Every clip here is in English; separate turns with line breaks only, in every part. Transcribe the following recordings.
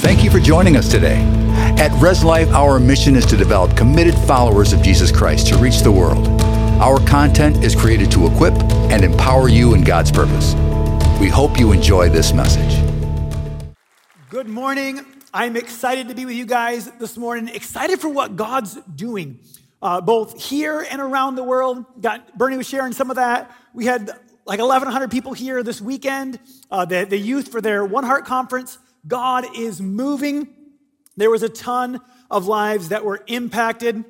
Thank you for joining us today. At Res Life, our mission is to develop committed followers of Jesus Christ to reach the world. Our content is created to equip and empower you in God's purpose. We hope you enjoy this message.
Good morning. I'm excited to be with you guys this morning, excited for what God's doing, uh, both here and around the world. Got Bernie was sharing some of that. We had like 1,100 people here this weekend, uh, the, the youth for their One Heart Conference. God is moving. There was a ton of lives that were impacted.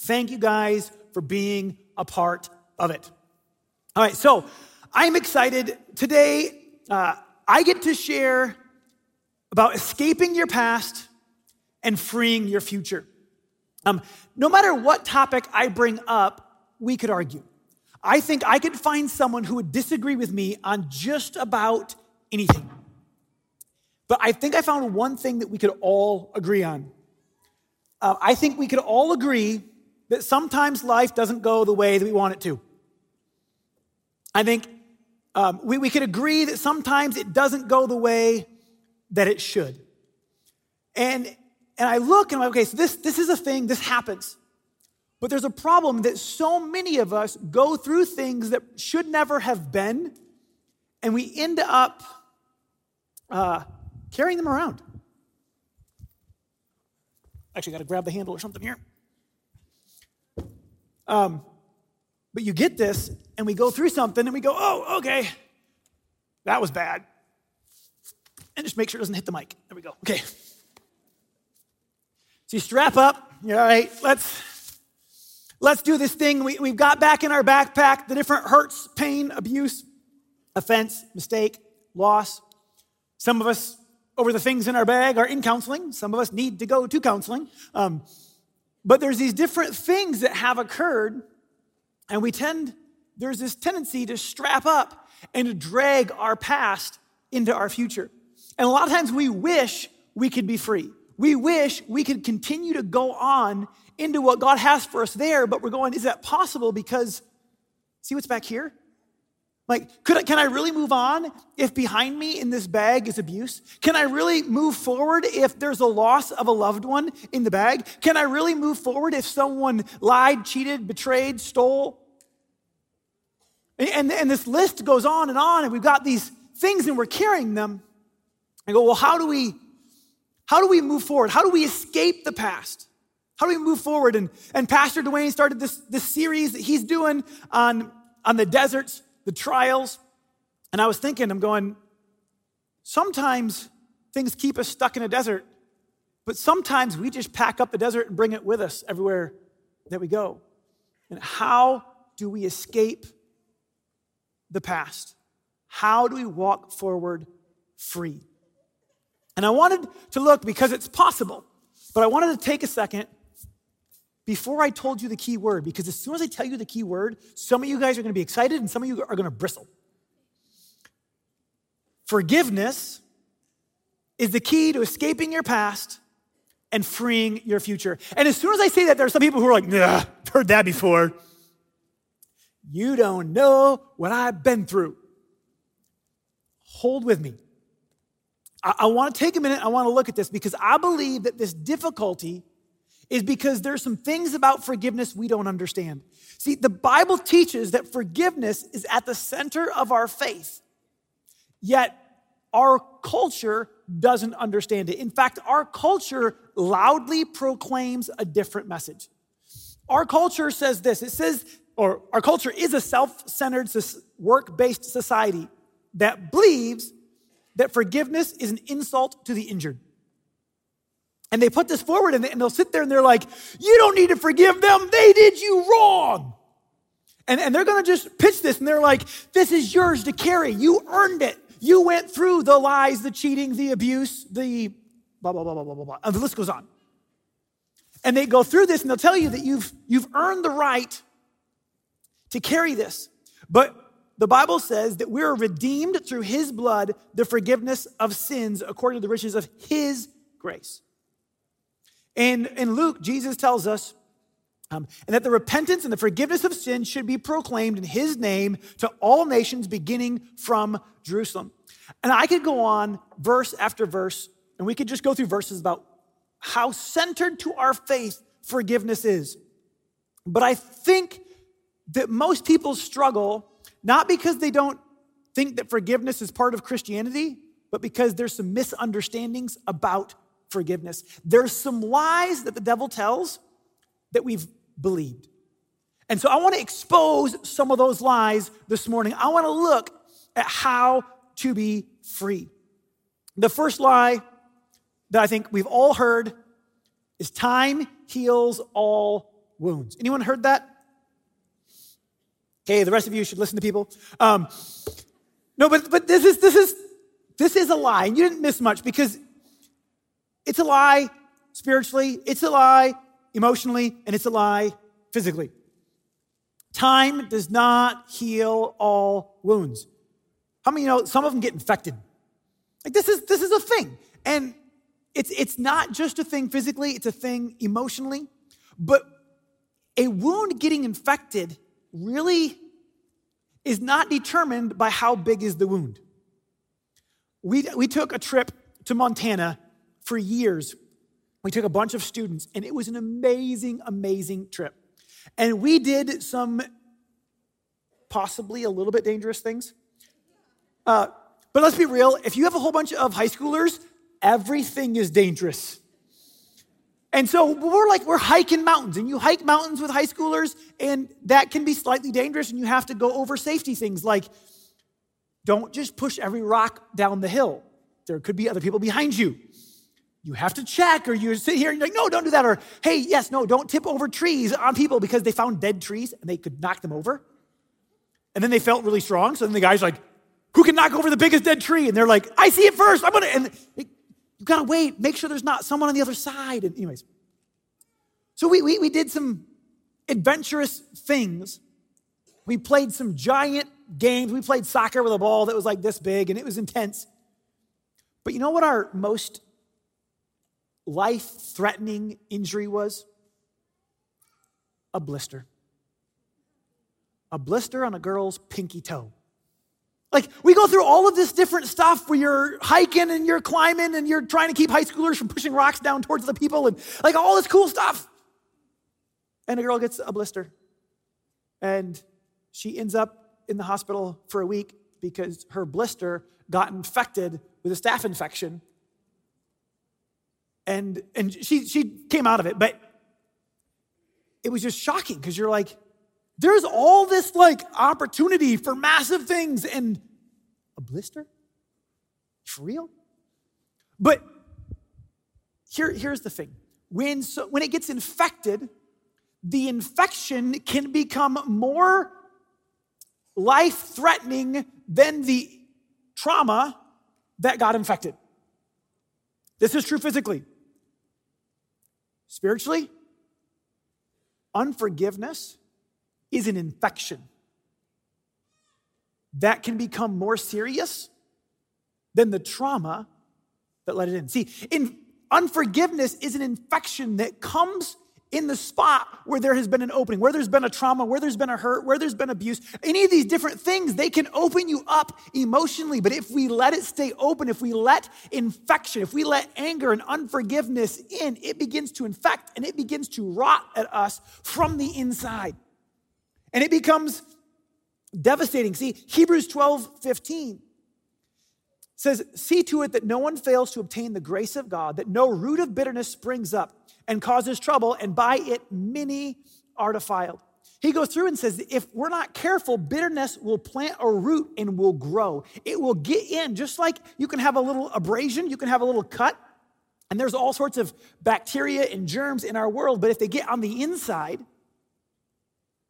Thank you guys for being a part of it. All right, so I'm excited. Today, uh, I get to share about escaping your past and freeing your future. Um, no matter what topic I bring up, we could argue. I think I could find someone who would disagree with me on just about anything. But I think I found one thing that we could all agree on. Uh, I think we could all agree that sometimes life doesn't go the way that we want it to. I think um, we, we could agree that sometimes it doesn't go the way that it should. And, and I look and I'm like, okay, so this, this is a thing, this happens. But there's a problem that so many of us go through things that should never have been, and we end up uh, carrying them around. Actually, got to grab the handle or something here. Um, but you get this, and we go through something, and we go, oh, okay, that was bad. And just make sure it doesn't hit the mic. There we go. Okay. So you strap up. You're all right. Let's let's do this thing. We, we've got back in our backpack the different hurts, pain, abuse, offense, mistake, loss. Some of us over the things in our bag are in counseling. Some of us need to go to counseling. Um, but there's these different things that have occurred, and we tend, there's this tendency to strap up and to drag our past into our future. And a lot of times we wish we could be free. We wish we could continue to go on into what God has for us there, but we're going, is that possible? Because see what's back here? Like, could I, can I really move on if behind me in this bag is abuse? Can I really move forward if there's a loss of a loved one in the bag? Can I really move forward if someone lied, cheated, betrayed, stole? And, and, and this list goes on and on, and we've got these things and we're carrying them. I go, well, how do we, how do we move forward? How do we escape the past? How do we move forward? And, and Pastor Dwayne started this, this series that he's doing on, on the deserts the trials. And I was thinking, I'm going, sometimes things keep us stuck in a desert, but sometimes we just pack up the desert and bring it with us everywhere that we go. And how do we escape the past? How do we walk forward free? And I wanted to look because it's possible, but I wanted to take a second before I told you the key word, because as soon as I tell you the key word, some of you guys are going to be excited and some of you are going to bristle. Forgiveness is the key to escaping your past and freeing your future. And as soon as I say that, there are some people who are like, nah, heard that before. You don't know what I've been through. Hold with me. I, I want to take a minute, I want to look at this because I believe that this difficulty is because there's some things about forgiveness we don't understand. See, the Bible teaches that forgiveness is at the center of our faith, yet our culture doesn't understand it. In fact, our culture loudly proclaims a different message. Our culture says this it says, or our culture is a self centered, work based society that believes that forgiveness is an insult to the injured. And they put this forward and, they'll sit there and they're like, You don't need to forgive them. They did you wrong. And, and they're going to just pitch this and they're like, This is yours to carry. You earned it. You went through the lies, the cheating, the abuse, the blah, blah, blah, blah, blah, blah, blah. And the list goes on. And they go through this and they'll tell you that you've, you've earned the right to carry this. But the Bible says that we're redeemed through his blood, the forgiveness of sins according to the riches of his grace. In, in Luke, Jesus tells us, um, and that the repentance and the forgiveness of sins should be proclaimed in his name to all nations beginning from Jerusalem. And I could go on verse after verse and we could just go through verses about how centered to our faith forgiveness is. But I think that most people struggle not because they don't think that forgiveness is part of Christianity, but because there's some misunderstandings about forgiveness. There's some lies that the devil tells that we've believed. And so I want to expose some of those lies this morning. I want to look at how to be free. The first lie that I think we've all heard is time heals all wounds. Anyone heard that? Okay, the rest of you should listen to people. Um, no, but but this is this is this is a lie, and you didn't miss much because it's a lie spiritually, it's a lie emotionally, and it's a lie physically. Time does not heal all wounds. How many you know some of them get infected? Like this is this is a thing. And it's it's not just a thing physically, it's a thing emotionally. But a wound getting infected really is not determined by how big is the wound. We, we took a trip to Montana for years. We took a bunch of students, and it was an amazing, amazing trip. And we did some possibly a little bit dangerous things. Uh, but let's be real if you have a whole bunch of high schoolers, everything is dangerous. And so we're like, we're hiking mountains, and you hike mountains with high schoolers, and that can be slightly dangerous, and you have to go over safety things like don't just push every rock down the hill. There could be other people behind you. You have to check, or you sit here and you're like, no, don't do that. Or, hey, yes, no, don't tip over trees on people because they found dead trees and they could knock them over. And then they felt really strong. So then the guy's like, who can knock over the biggest dead tree? And they're like, I see it first. I'm gonna, and you gotta wait, make sure there's not someone on the other side. And anyways, so we, we, we did some adventurous things. We played some giant games. We played soccer with a ball that was like this big and it was intense. But you know what our most life threatening injury was? A blister. A blister on a girl's pinky toe. Like, we go through all of this different stuff where you're hiking and you're climbing and you're trying to keep high schoolers from pushing rocks down towards the people and like all this cool stuff. And a girl gets a blister. And she ends up in the hospital for a week because her blister got infected with a staph infection. And, and she, she came out of it, but it was just shocking because you're like, there's all this like opportunity for massive things and a blister? For real? But here, here's the thing. When, so, when it gets infected, the infection can become more life threatening than the trauma that got infected. This is true physically. Spiritually, unforgiveness is an infection that can become more serious than the trauma that let it in. See, in unforgiveness is an infection that comes in the spot where there has been an opening, where there's been a trauma, where there's been a hurt, where there's been abuse. Any of these different things, they can open you up emotionally. But if we let it stay open, if we let infection, if we let anger and unforgiveness in, it begins to infect and it begins to rot at us from the inside. And it becomes devastating. See, Hebrews 12 15 says, See to it that no one fails to obtain the grace of God, that no root of bitterness springs up and causes trouble, and by it many are defiled. He goes through and says, if we're not careful, bitterness will plant a root and will grow. It will get in, just like you can have a little abrasion, you can have a little cut, and there's all sorts of bacteria and germs in our world, but if they get on the inside,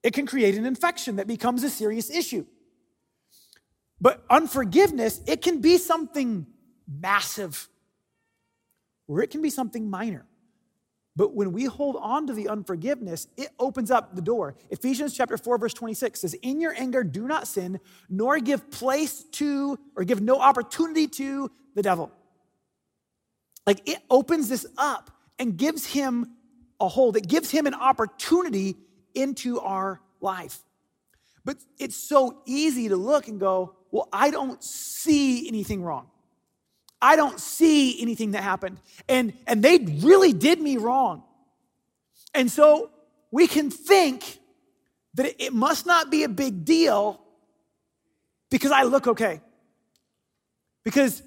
it can create an infection that becomes a serious issue. But unforgiveness, it can be something massive or it can be something minor. But when we hold on to the unforgiveness, it opens up the door. Ephesians chapter 4 verse 26 says, "In your anger do not sin, nor give place to or give no opportunity to the devil." Like it opens this up and gives him a hold. It gives him an opportunity into our life. But it's so easy to look and go, well, I don't see anything wrong. I don't see anything that happened. And, and they really did me wrong. And so we can think that it must not be a big deal because I look okay. Because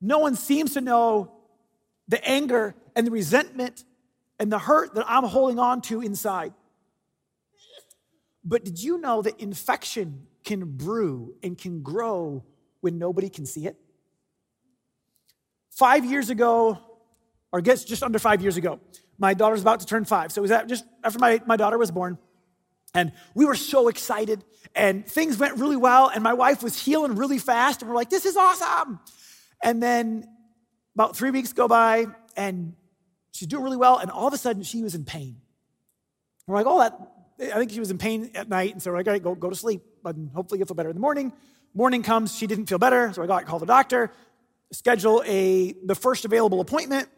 no one seems to know the anger and the resentment and the hurt that I'm holding on to inside. But did you know that infection can brew and can grow when nobody can see it? Five years ago, or I guess just under five years ago, my daughter's about to turn five. So it was that just after my, my daughter was born. And we were so excited, and things went really well, and my wife was healing really fast, and we're like, this is awesome. And then about three weeks go by, and she's doing really well, and all of a sudden she was in pain. We're like, oh, that, I think she was in pain at night, and so we're like, all right, go, go to sleep, but hopefully you'll feel better in the morning. Morning comes, she didn't feel better, so I got to call the doctor, schedule a the first available appointment.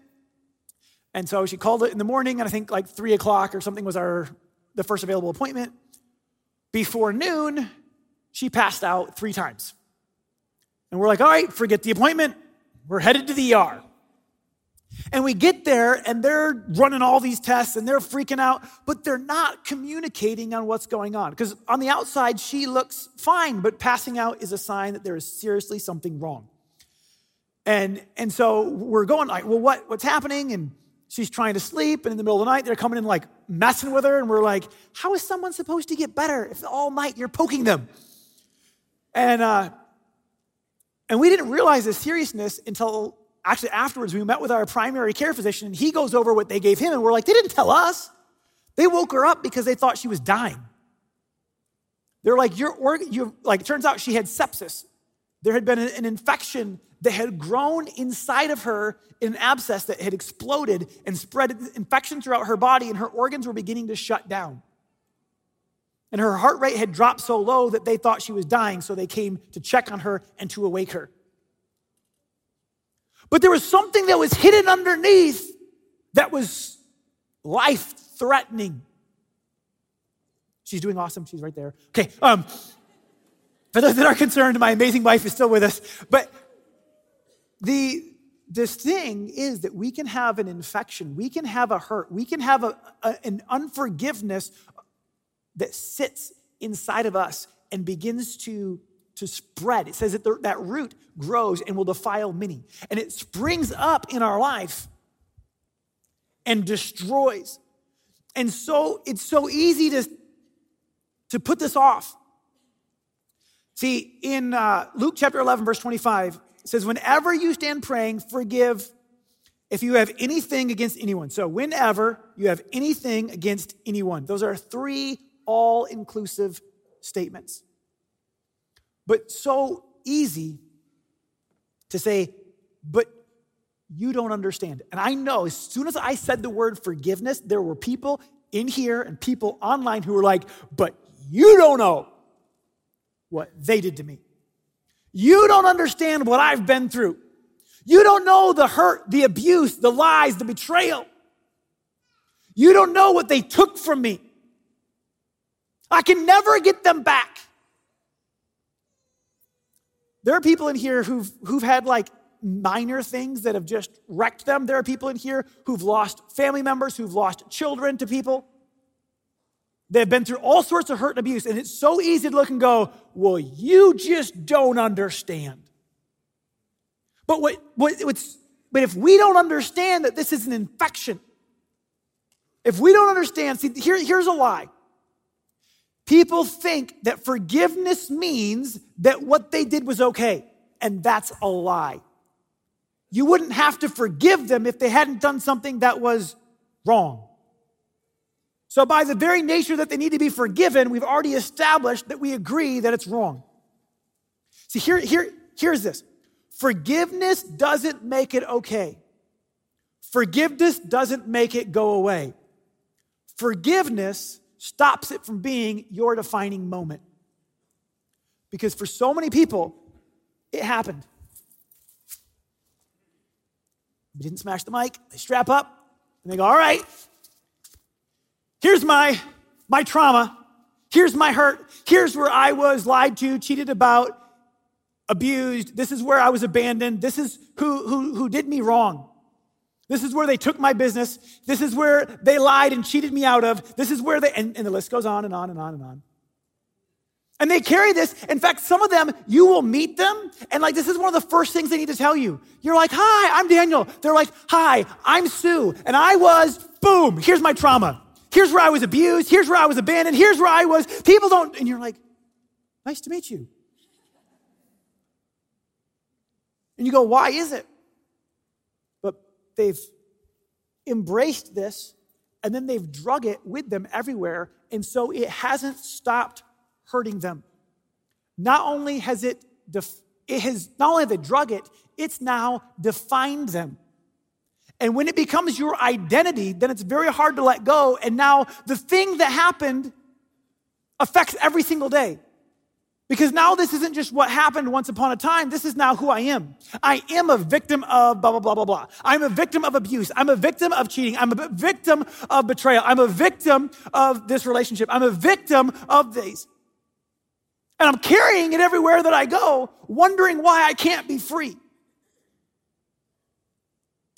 And so she called it in the morning, and I think like three o'clock or something was our the first available appointment. Before noon, she passed out three times. And we're like, all right, forget the appointment. We're headed to the ER. And we get there and they're running all these tests and they're freaking out, but they're not communicating on what's going on. Because on the outside, she looks fine, but passing out is a sign that there is seriously something wrong. And, and so we're going like, well, what, what's happening? And she's trying to sleep, and in the middle of the night, they're coming in like messing with her, and we're like, how is someone supposed to get better if all night you're poking them? And uh, and we didn't realize the seriousness until actually afterwards we met with our primary care physician, and he goes over what they gave him, and we're like, they didn't tell us. They woke her up because they thought she was dying. They're like, you're organ, you like. It turns out she had sepsis. There had been an infection that had grown inside of her in an abscess that had exploded and spread infection throughout her body, and her organs were beginning to shut down. And her heart rate had dropped so low that they thought she was dying, so they came to check on her and to awake her. But there was something that was hidden underneath that was life threatening. She's doing awesome. She's right there. Okay. Um, for those that are concerned, my amazing wife is still with us. But the this thing is that we can have an infection, we can have a hurt, we can have a, a, an unforgiveness that sits inside of us and begins to, to spread. It says that the, that root grows and will defile many, and it springs up in our life and destroys. And so it's so easy to, to put this off. See, in uh, Luke chapter 11, verse 25, it says, Whenever you stand praying, forgive if you have anything against anyone. So, whenever you have anything against anyone. Those are three all inclusive statements. But so easy to say, but you don't understand. And I know as soon as I said the word forgiveness, there were people in here and people online who were like, but you don't know what they did to me. You don't understand what I've been through. You don't know the hurt, the abuse, the lies, the betrayal. You don't know what they took from me. I can never get them back. There are people in here who've, who've had like minor things that have just wrecked them. There are people in here who've lost family members, who've lost children to people. They've been through all sorts of hurt and abuse, and it's so easy to look and go, Well, you just don't understand. But, what, what, but if we don't understand that this is an infection, if we don't understand, see, here, here's a lie. People think that forgiveness means that what they did was okay, and that's a lie. You wouldn't have to forgive them if they hadn't done something that was wrong. So, by the very nature that they need to be forgiven, we've already established that we agree that it's wrong. See, here, here, here's this forgiveness doesn't make it okay, forgiveness doesn't make it go away. Forgiveness stops it from being your defining moment. Because for so many people, it happened. We didn't smash the mic, they strap up and they go, All right, Here's my, my trauma. Here's my hurt. Here's where I was lied to, cheated about, abused. This is where I was abandoned. This is who, who, who did me wrong. This is where they took my business. This is where they lied and cheated me out of. This is where they, and, and the list goes on and on and on and on. And they carry this. In fact, some of them, you will meet them, and like this is one of the first things they need to tell you. You're like, Hi, I'm Daniel. They're like, Hi, I'm Sue. And I was, boom, here's my trauma. Here's where I was abused. Here's where I was abandoned. Here's where I was. People don't, and you're like, Nice to meet you. And you go, Why is it? But they've embraced this and then they've drug it with them everywhere. And so it hasn't stopped hurting them. Not only has it, def- it has, not only have they drug it, it's now defined them. And when it becomes your identity, then it's very hard to let go. And now the thing that happened affects every single day. Because now this isn't just what happened once upon a time. This is now who I am. I am a victim of blah, blah, blah, blah, blah. I'm a victim of abuse. I'm a victim of cheating. I'm a victim of betrayal. I'm a victim of this relationship. I'm a victim of these. And I'm carrying it everywhere that I go, wondering why I can't be free.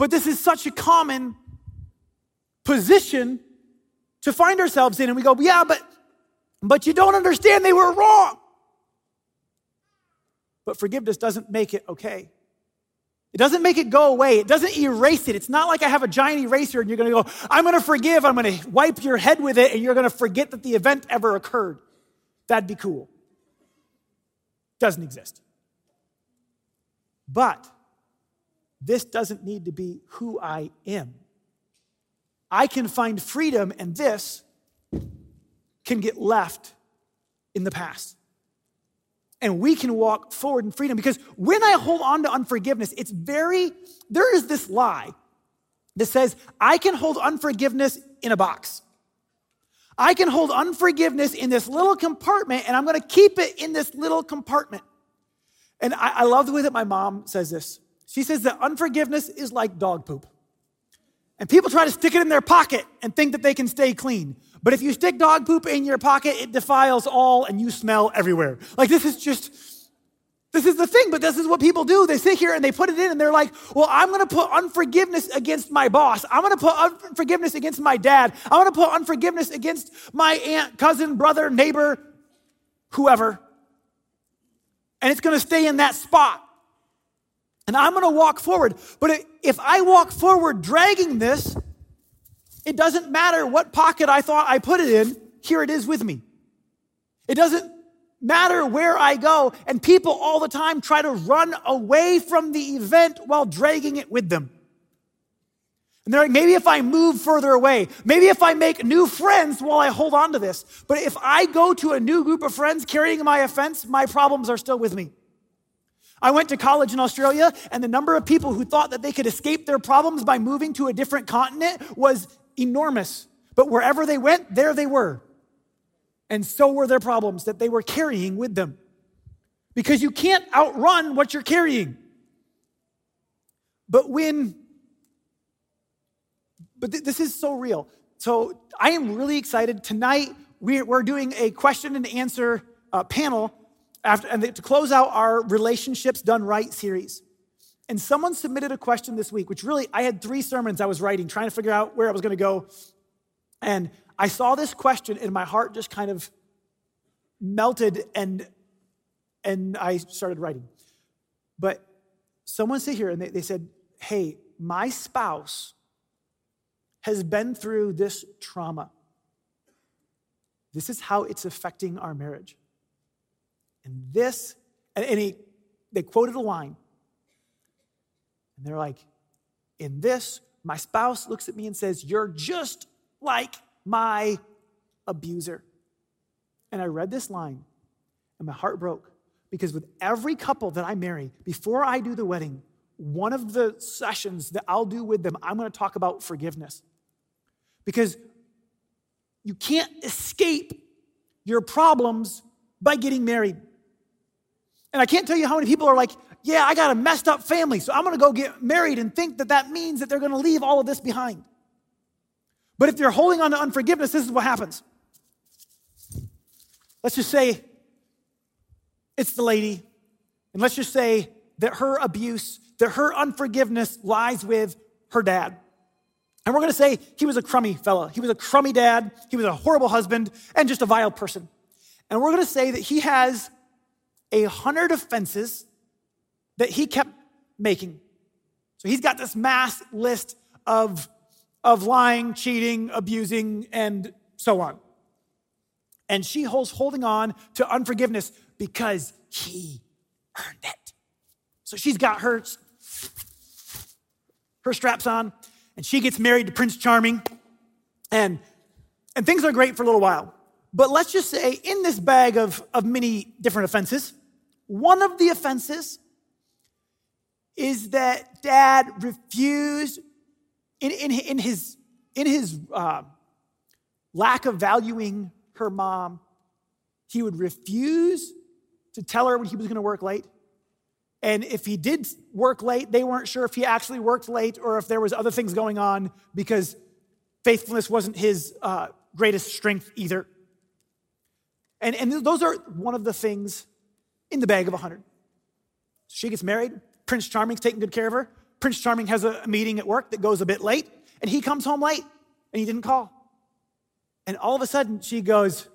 But this is such a common position to find ourselves in. And we go, yeah, but, but you don't understand they were wrong. But forgiveness doesn't make it okay. It doesn't make it go away. It doesn't erase it. It's not like I have a giant eraser and you're going to go, I'm going to forgive, I'm going to wipe your head with it, and you're going to forget that the event ever occurred. That'd be cool. Doesn't exist. But this doesn't need to be who I am. I can find freedom, and this can get left in the past and we can walk forward in freedom. Because when I hold on to unforgiveness, it's very, there is this lie that says, I can hold unforgiveness in a box. I can hold unforgiveness in this little compartment and I'm gonna keep it in this little compartment. And I, I love the way that my mom says this. She says that unforgiveness is like dog poop. And people try to stick it in their pocket and think that they can stay clean. But if you stick dog poop in your pocket, it defiles all and you smell everywhere. Like this is just, this is the thing, but this is what people do. They sit here and they put it in and they're like, well, I'm going to put unforgiveness against my boss. I'm going to put unforgiveness against my dad. I'm going to put unforgiveness against my aunt, cousin, brother, neighbor, whoever. And it's going to stay in that spot. And I'm going to walk forward. But if I walk forward dragging this, it doesn't matter what pocket I thought I put it in, here it is with me. It doesn't matter where I go, and people all the time try to run away from the event while dragging it with them. And they're like, maybe if I move further away, maybe if I make new friends while I hold on to this. But if I go to a new group of friends carrying my offense, my problems are still with me. I went to college in Australia, and the number of people who thought that they could escape their problems by moving to a different continent was enormous. But wherever they went, there they were. And so were their problems that they were carrying with them. Because you can't outrun what you're carrying. But when, but th- this is so real. So I am really excited. Tonight, we're, doing a question and answer uh, panel after, and to close out our Relationships Done Right series. And someone submitted a question this week, which really, I had three sermons I was writing, trying to figure out where I was going to go. And I saw this question, and my heart just kind of melted, and, and I started writing. But someone said here, and they, they said, Hey, my spouse has been through this trauma. This is how it's affecting our marriage. And this, and, and he, they quoted a line and they're like, in this, my spouse looks at me and says, You're just like my abuser. And I read this line and my heart broke because with every couple that I marry, before I do the wedding, one of the sessions that I'll do with them, I'm going to talk about forgiveness. Because you can't escape your problems by getting married. And I can't tell you how many people are like, yeah, I got a messed up family, so I'm gonna go get married and think that that means that they're gonna leave all of this behind. But if they're holding on to unforgiveness, this is what happens. Let's just say it's the lady, And let's just say that her abuse, that her unforgiveness lies with her dad. And we're to say he was a crummy fella. He was a crummy dad. He was a horrible husband and just a vile person. And we're to say that he has a hundred offenses that he kept making. So he's got this mass list of, of lying, cheating, abusing, and so on. And she holds holding on to unforgiveness because he earned it. So she's got her, her straps on, and she gets married to Prince Charming, and, and things are great for a little while. But let's just say, in this bag of, of many different offenses, one of the offenses is that dad refused, in, in, in his, in his uh, lack of valuing her mom, he would refuse to tell her when he was going to work late. And if he did work late, they weren't sure if he actually worked late or if there was other things going on because faithfulness wasn't his uh, greatest strength either. And, and those are one of the things in the bag of 100. She gets married. Prince Charming's taking good care of her. Prince Charming has a meeting at work that goes a bit late, and he comes home late, and he didn't call. And all of a sudden, she goes,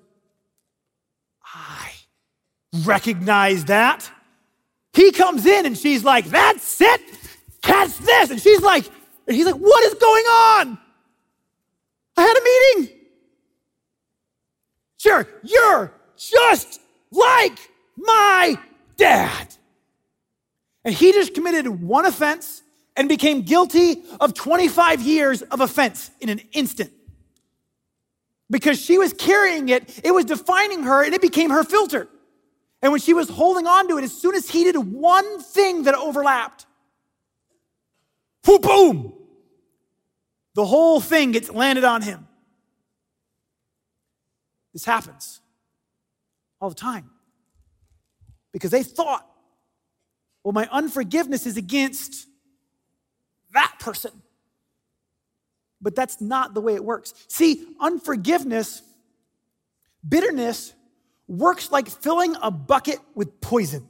I recognize that. He comes in and she's like, That's it. Catch this. And she's like, and he's like, What is going on? I had a meeting. Sure, you're just like my dad. And he just committed one offense and became guilty of 25 years of offense in an instant. Because she was carrying it, it was defining her, and it became her filter. And when she was holding on to it, as soon as he did one thing that overlapped, whoop, boom, the whole thing gets landed on him. This happens all the time because they thought, well, my unforgiveness is against that person. But that's not the way it works. See, unforgiveness, bitterness, works like filling a bucket with poison.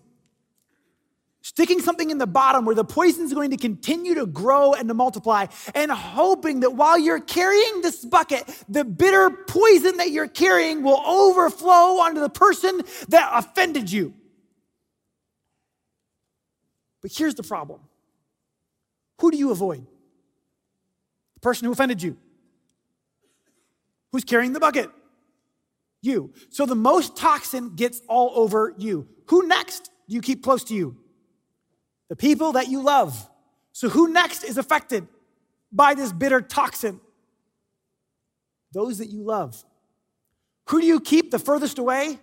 Sticking something in the bottom where the poison is going to continue to grow and to multiply, and hoping that while you're carrying this bucket, the bitter poison that you're carrying will overflow onto the person that offended you. But here's the problem who do you avoid? The person who offended you. Who's carrying the bucket? You. So the most toxin gets all over you. Who next do you keep close to you? The people that you love. So who next is affected by this bitter toxin? Those that you love. Who do you keep the furthest away?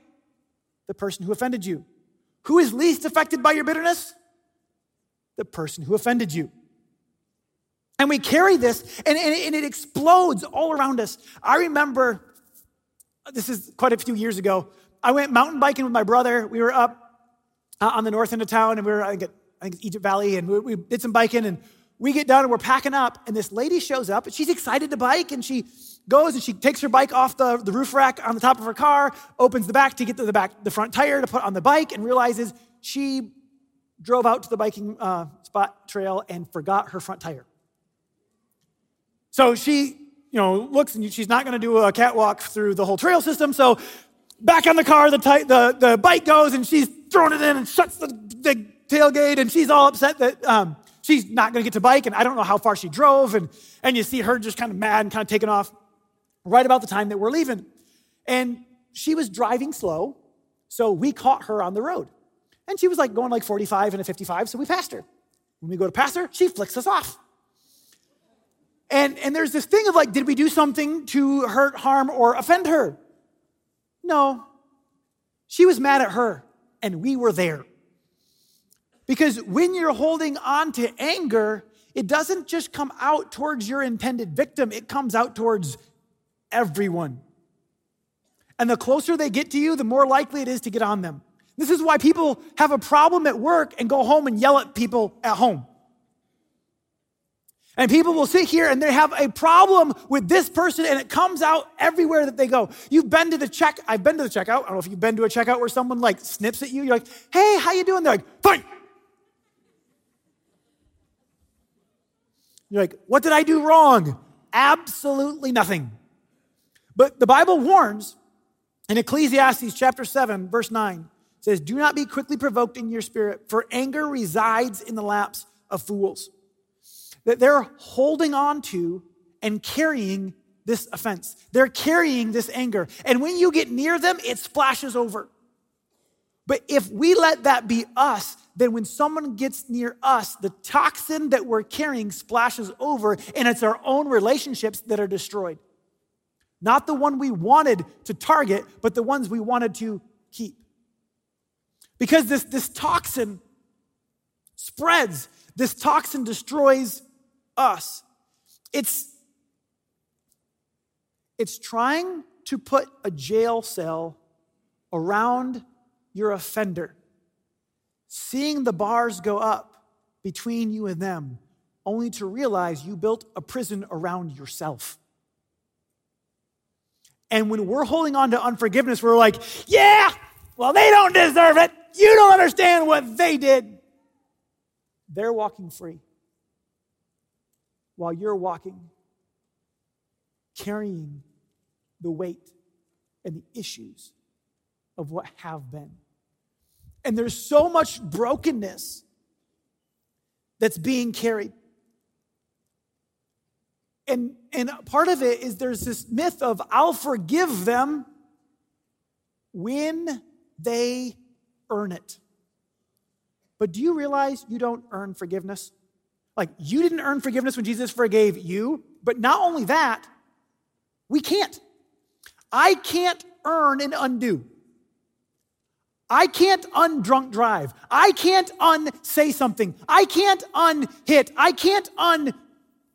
The person who offended you. Who is least affected by your bitterness? The person who offended you. And we carry this and, and, and it explodes all around us. I remember this is quite a few years ago. I went mountain biking with my brother. We were up uh, on the north end of town, and we were I think, at, I think Egypt Valley, and we, we, did some biking. And we get done, and we're packing up, and this lady shows up, and she's excited to bike, and she goes and she takes her bike off the, the roof rack on the top of her car, opens the back to get to the back the front tire to put on the bike, and realizes she drove out to the biking uh, spot trail and forgot her front tire. So she you know, looks and she's not going to do a catwalk through the whole trail system. So back on the car, the, the, the bike goes and she's throwing it in and shuts the, the tailgate and she's all upset that um, she's not going to get to bike. And I don't know how far she drove. And, and you see her just kind of mad and kind of taking off right about the time that we're leaving. And she was driving slow. So we caught her on the road. And she was like going like 45 and a 55. So we passed her. When we go to pass her, she flicks us off. And, and there's this thing of like, did we do something to hurt, harm, or offend her? No. She was mad at her, and we were there. Because when you're holding on to anger, it doesn't just come out towards your intended victim, it comes out towards everyone. And the closer they get to you, the more likely it is to get on them. This is why people have a problem at work and go home and yell at people at home. And people will sit here and they have a problem with this person and it comes out everywhere that they go. You've been to the check, I've been to the checkout. I don't know if you've been to a checkout where someone like snips at you. You're like, hey, how you doing? They're like, fine. You're like, what did I do wrong? Absolutely nothing. But the Bible warns in Ecclesiastes chapter 7, verse 9, says, Do not be quickly provoked in your spirit, for anger resides in the laps of fools that they're holding on to and carrying this offense. They're carrying this anger. And when you get near them, it splashes over. But if we let that be us, then when someone gets near us, the toxin that we're carrying splashes over, and it's our own relationships that are destroyed. Not the one we wanted to target, but the ones we wanted to keep. Because this, this toxin spreads, this toxin destroys us. It's, it's trying to put a jail cell around your offender, seeing the bars go up between you and them, only to realize you built a prison around yourself. And when we're holding on to unforgiveness, we're like, yeah, well, they don't deserve it. You don't understand what they did. They're walking free while you're walking, carrying the weight and the issues of what have been. And there's so much brokenness that's being carried. And, and part of it is there's this myth of I'll forgive them when they earn it. But do you realize you don't earn forgiveness? Like, you didn't earn forgiveness when Jesus forgave you, but not only that, we can't. I can't earn and undo. I can't undrunk drive. I can't unsay something. I can't unhit. I can't un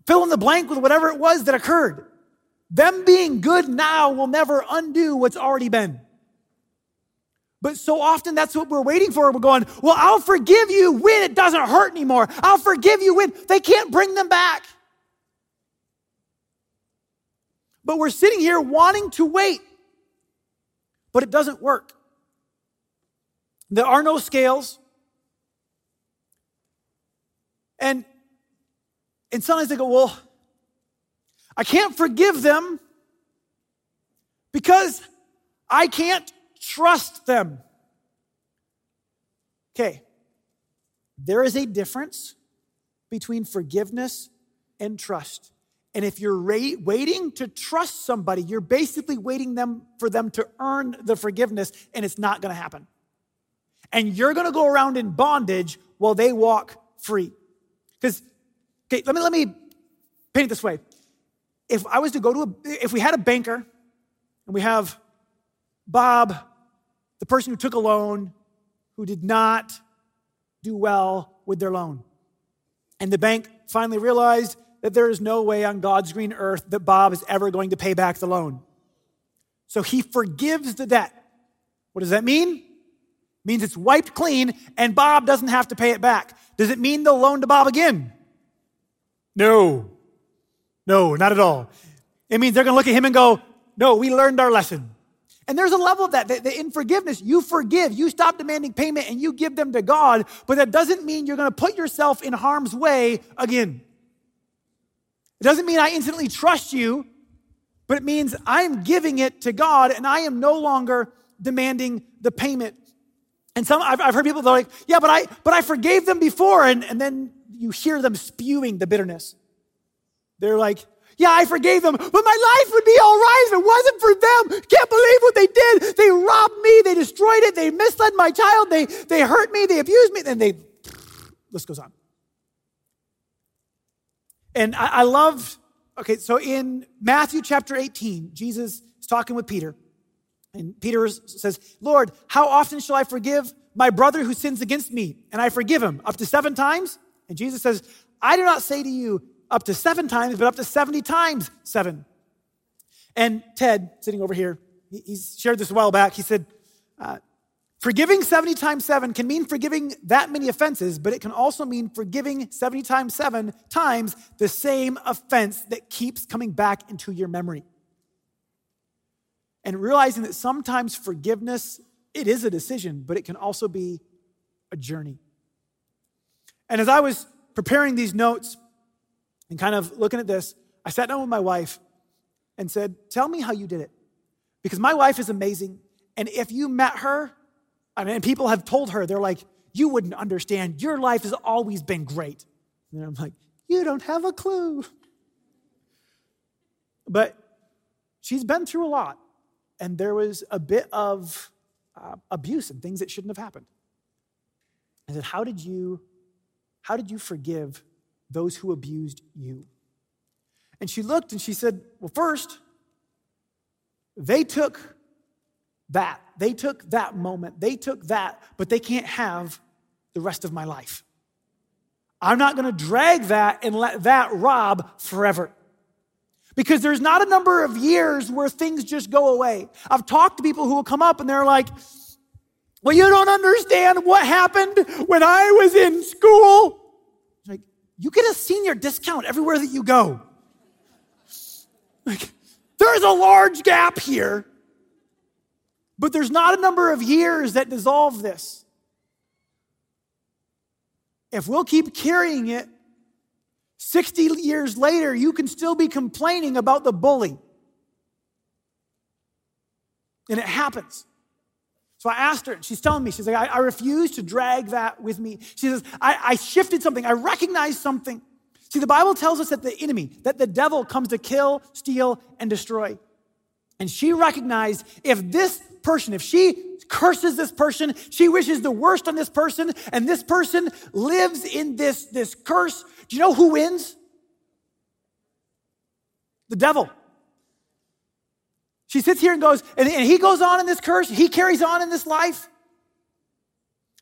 fill in the blank with whatever it was that occurred. Them being good now will never undo what's already been. But so often that's what we're waiting for. We're going, well, I'll forgive you when it doesn't hurt anymore. I'll forgive you when they can't bring them back. But we're sitting here wanting to wait, but it doesn't work. There are no scales. And, and sometimes they go, well, I can't forgive them because I can't trust them. Okay, there is a difference between forgiveness and trust. And if you're ra- waiting to trust somebody, you're basically waiting them for them to earn the forgiveness, and it's not going to happen. And you're going to go around in bondage while they walk free. Because, okay, let me let me paint it this way. If I was to go to a, if we had a banker, and we have Bob, the person who took a loan who did not do well with their loan. And the bank finally realized that there is no way on God's green earth that Bob is ever going to pay back the loan. So he forgives the debt. What does that mean? It means it's wiped clean and Bob doesn't have to pay it back. Does it mean they'll loan to Bob again? No. No, not at all. It means they're going to look at him and go, No, we learned our lesson. And there's a level of that, that, that in forgiveness, you forgive, you stop demanding payment and you give them to God, but that doesn't mean you're going to put yourself in harm's way again. It doesn't mean I instantly trust you, but it means I'm giving it to God and I am no longer demanding the payment. And some I've, I've heard people that are like, yeah, but I but I forgave them before, and, and then you hear them spewing the bitterness. They're like, yeah, I forgave them, but my life would be all right if it wasn't for them. Can't believe what they did. They robbed me, they destroyed it, they misled my child, they, they hurt me, they abused me, and they, list goes on. And I, I love, okay, so in Matthew chapter 18, Jesus is talking with Peter. And Peter says, Lord, how often shall I forgive my brother who sins against me? And I forgive him up to seven times? And Jesus says, I do not say to you up to seven times, but up to 70 times seven. And Ted, sitting over here, he, shared this a while back. He said, uh, Forgiving 70 times 7 can mean forgiving that many offenses, but it can also mean forgiving 70 times 7 times the same offense that keeps coming back into your memory. And realizing that sometimes forgiveness, it is a decision, but it can also be a journey. And as I was preparing these notes and kind of looking at this, I sat down with my wife and said, Tell me how you did it. Because my wife is amazing. And if you met her, I and people have told her, they're like, you wouldn't understand. Your life has always been great. And I'm like, you don't have a clue. But she's been through a lot, and there was a bit of uh, abuse and things that shouldn't have happened. I said, how did you, how did you forgive those who abused you? And she looked and she said, well, first, they took that. They took that moment. They took that, but they can't have the rest of my life. I'm not going to drag that and let that rob forever. Because there's not a number of years where things just go away. I've talked to people who will come up and they're like, well, you don't understand what happened when I was in school. You get a senior discount everywhere that you go. Like, there's a large gap here. But there's not a number of years that dissolve this. If we'll keep carrying it, 60 years later, you can still be complaining about the bully. And it happens. So I asked her, and she's telling me, she's like, I, I refuse to drag that with me. She says, I, I shifted something, I recognized something. See, the Bible tells us that the enemy, that the devil comes to kill, steal, and destroy. And she recognized if this person, if she curses this person, she wishes the worst on this person, and this person lives in this, this curse, do you know who wins? The devil. She sits here and goes, and, and he goes on in this curse, he carries on in this life.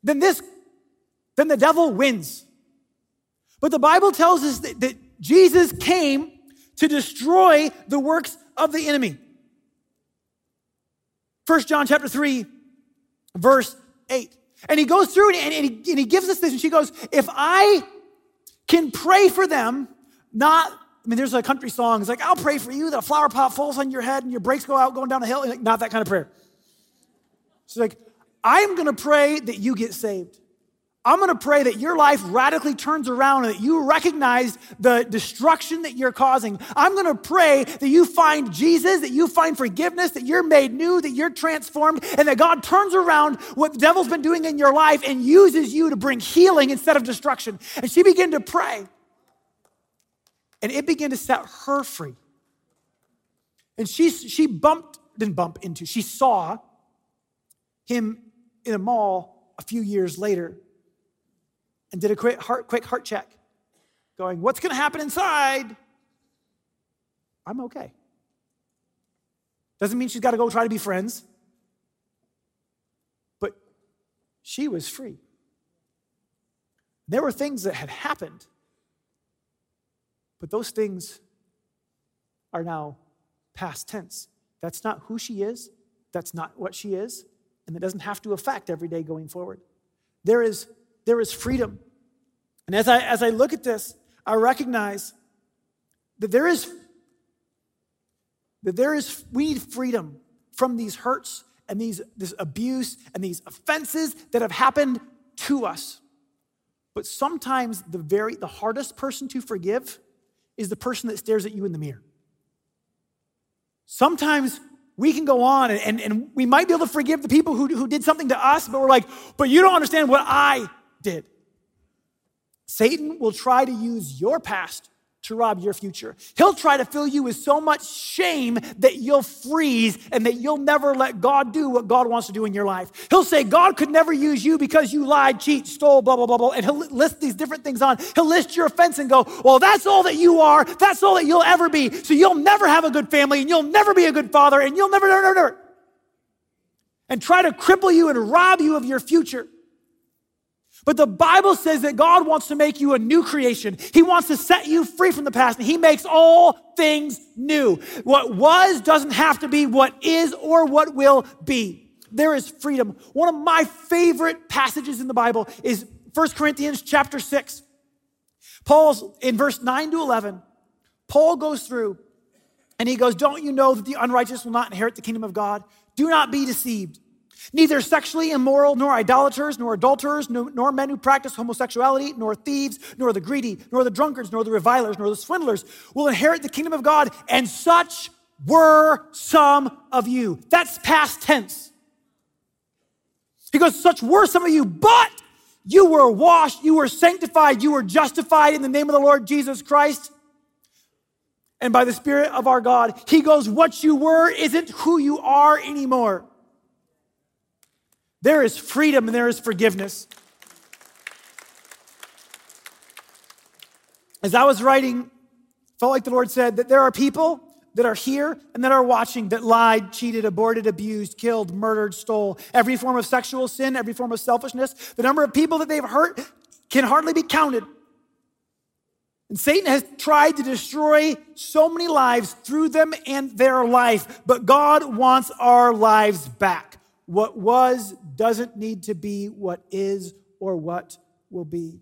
Then this, then the devil wins. But the Bible tells us that, that Jesus came to destroy the works of the enemy. 1 John chapter 3, verse 8. And he goes through and and, he, and he gives us this, and she goes, If I can pray for them, not, I mean, there's a country song, it's like, I'll pray for you that a flower pot falls on your head and your brakes go out going down a hill. Like, not that kind of prayer. She's like, I'm gonna pray that you get saved. I'm gonna pray that your life radically turns around and that you recognize the destruction that you're causing. I'm gonna pray that you find Jesus, that you find forgiveness, that you're made new, that you're transformed, and that God turns around what the devil's been doing in your life and uses you to bring healing instead of destruction. And she began to pray. And it began to set her free. And she, she bumped, didn't bump into, she saw him in a mall a few years later and did a quick heart, quick heart check, going, What's going to happen inside? I'm okay. Doesn't mean she's got to go try to be friends, but she was free. There were things that had happened, but those things are now past tense. That's not who she is, that's not what she is, and it doesn't have to affect every day going forward. There is there is freedom. And as I, as I look at this, I recognize that there is, that there is, we need freedom from these hurts and these, this abuse and these offenses that have happened to us. But sometimes the very, the hardest person to forgive is the person that stares at you in the mirror. Sometimes we can go on and, and, and, we might be able to forgive the people who, who did something to us, but we're like, but you don't understand what I did. Satan will try to use your past to rob your future. He'll try to fill you with so much shame that you'll freeze and that you'll never let God do what God wants to do in your life. He'll say, God could never use you because you lied, cheat, stole, blah, blah, blah, blah. And he'll list these different things on. He'll list your offense and go, Well, that's all that you are. That's all that you'll ever be. So you'll never have a good family and you'll never be a good father and you'll never, never, never, never. And try to cripple you and rob you of your future. But the Bible says that God wants to make you a new creation. He wants to set you free from the past, and He makes all things new. What was doesn't have to be what is or what will be. there is freedom. One of my favorite passages in the Bible is 1 Corinthians chapter 6. Paul's in verse 9 to 11. Paul goes through and he goes, Don't you know that the unrighteous will not inherit the kingdom of God? Do not be deceived. Neither sexually immoral, nor idolaters, nor adulterers, nor, men who practice homosexuality, nor thieves, nor the greedy, nor the drunkards, nor the revilers, nor the swindlers will inherit the kingdom of God. And such were some of you. That's past tense. He goes, Such were some of you, but you were washed, you were sanctified, you were justified in the name of the Lord Jesus Christ and by the Spirit of our God. He goes, What you were isn't who you are anymore. There is freedom and there is forgiveness. As I was writing, felt like the Lord said that there are people that are here and that are watching that lied, cheated, aborted, abused, killed, murdered, stole, every form of sexual sin, every form of selfishness. The number of people that they've hurt can hardly be counted. And Satan has tried to destroy so many lives through them and their life, but God wants our lives back. What was doesn't need to be what is or what will be.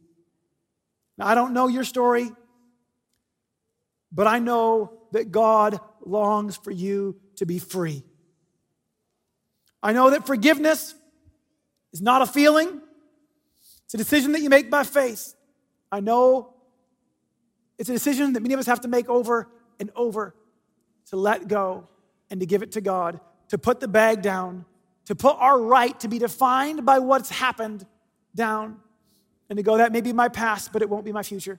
Now, I don't know your story, but I know that God longs for you to be free. I know that forgiveness is not a feeling, it's a decision that you make by faith. I know it's a decision that many of us have to make over and over to let go and to give it to God, to put the bag down, to put our right to be defined by what's happened down, and to go, that may be my past, but it won't be my future.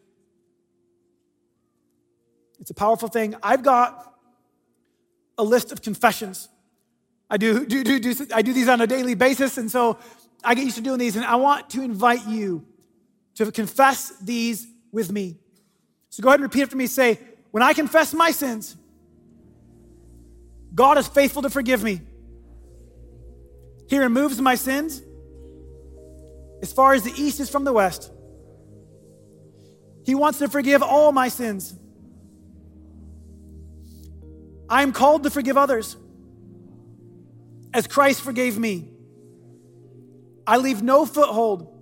It's a powerful thing. I've got a list of confessions. I do, do, do, do, I do these on a daily basis, and so I get used to doing these, and I want to invite you to confess these with me. So go ahead and repeat after me. Say, When I confess my sins, God is faithful to forgive me. He removes my sins as far as the east is from the west. He wants to forgive all my sins. I am called to forgive others as Christ forgave me. I leave no foothold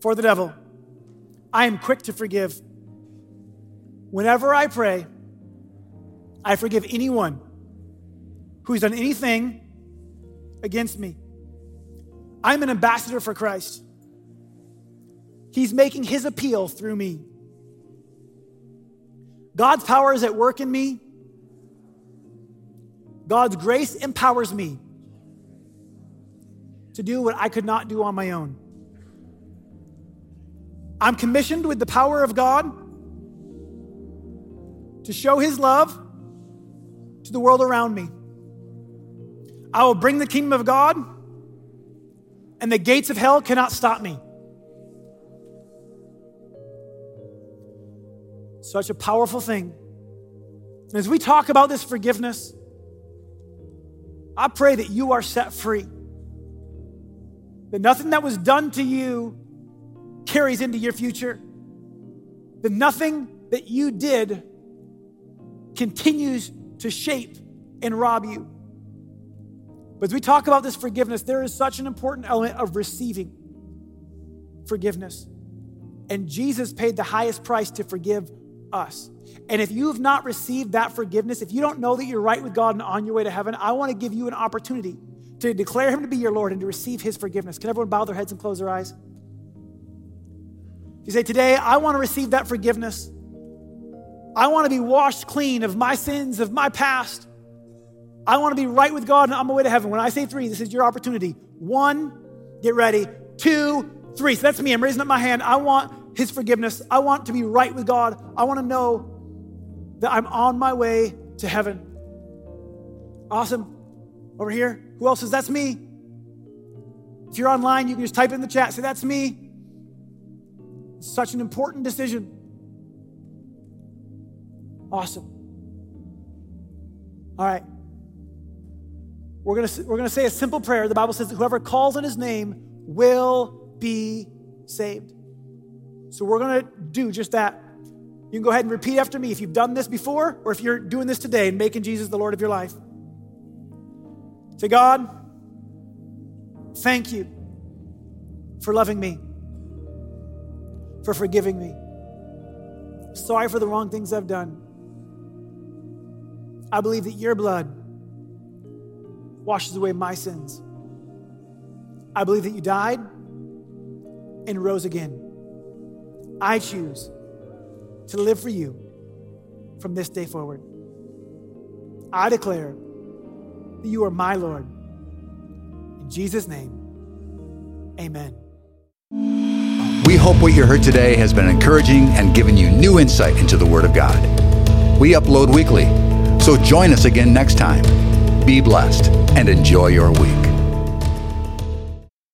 for the devil. I am quick to forgive. Whenever I pray, I forgive anyone who's done anything against me. I'm an ambassador for Christ. He's making his appeal through me. God's power is at work in me. God's grace empowers me to do what I could not do on my own. I'm commissioned with the power of God to show his love to the world around me. I will bring the kingdom of God, and the gates of hell cannot stop me. Such a powerful thing. As we talk about this forgiveness, I pray that you are set free. That nothing that was done to you carries into your future. That nothing that you did continues to shape and rob you. But as we talk about this forgiveness, there is such an important element of receiving forgiveness. And Jesus paid the highest price to forgive us. And if you have not received that forgiveness, if you don't know that you're right with God and on your way to heaven, I want to give you an opportunity to declare Him to be your Lord and to receive His forgiveness. Can everyone bow their heads and close their eyes? If you say, Today, I want to receive that forgiveness. I want to be washed clean of my sins, of my past. I want to be right with God and on my way to heaven. When I say three, this is your opportunity. One, get ready. Two, three. So that's me. I'm raising up my hand. I want His forgiveness. I want to be right with God. I want to know that I'm on my way to heaven. Awesome. Over here. Who else says that's me? If you're online, you can just type in the chat, say, That's me. Such an important decision. Awesome. All right. We're going to we're going to say a simple prayer. The Bible says whoever calls on his name will be saved. So we're going to do just that. You can go ahead and repeat after me if you've done this before or if you're doing this today and making Jesus the Lord of your life. Say, God, Thank you for loving me, for forgiving me. Sorry for the wrong things I've done. I believe that your blood washes away my sins. I believe that you died and rose again. I choose to live for you from this day forward. I declare that you are my Lord. In Jesus' name, amen.
We hope what you heard today has been encouraging and given you new insight into the Word of God. We upload weekly, so join us again next time. Be blessed and enjoy your week.